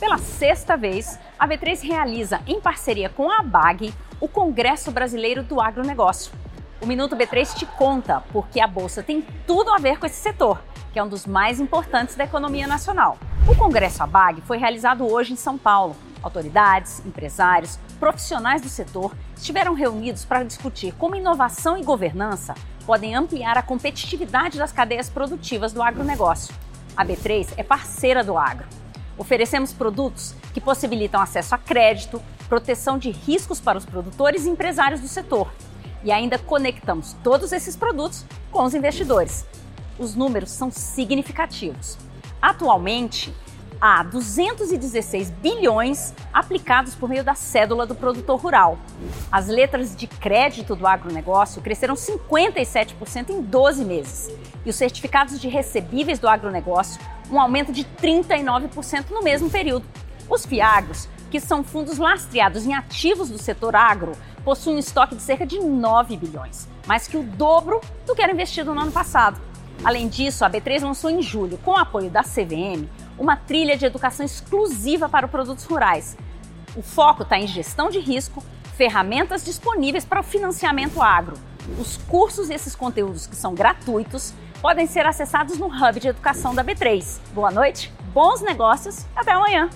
Pela sexta vez, a B3 realiza, em parceria com a ABAG, o Congresso Brasileiro do Agronegócio. O Minuto B3 te conta porque a Bolsa tem tudo a ver com esse setor, que é um dos mais importantes da economia nacional. O Congresso ABAG foi realizado hoje em São Paulo. Autoridades, empresários, profissionais do setor estiveram reunidos para discutir como inovação e governança podem ampliar a competitividade das cadeias produtivas do agronegócio. A B3 é parceira do agro Oferecemos produtos que possibilitam acesso a crédito, proteção de riscos para os produtores e empresários do setor. E ainda conectamos todos esses produtos com os investidores. Os números são significativos. Atualmente, há 216 bilhões aplicados por meio da cédula do produtor rural. As letras de crédito do agronegócio cresceram 57% em 12 meses. E os certificados de recebíveis do agronegócio, um aumento de 39% no mesmo período. Os FIAGROS, que são fundos lastreados em ativos do setor agro, possuem um estoque de cerca de 9 bilhões, mais que o dobro do que era investido no ano passado. Além disso, a B3 lançou em julho, com apoio da CVM, uma trilha de educação exclusiva para produtos rurais. O foco está em gestão de risco, ferramentas disponíveis para o financiamento agro. Os cursos e esses conteúdos que são gratuitos podem ser acessados no Hub de Educação da B3. Boa noite, bons negócios até amanhã!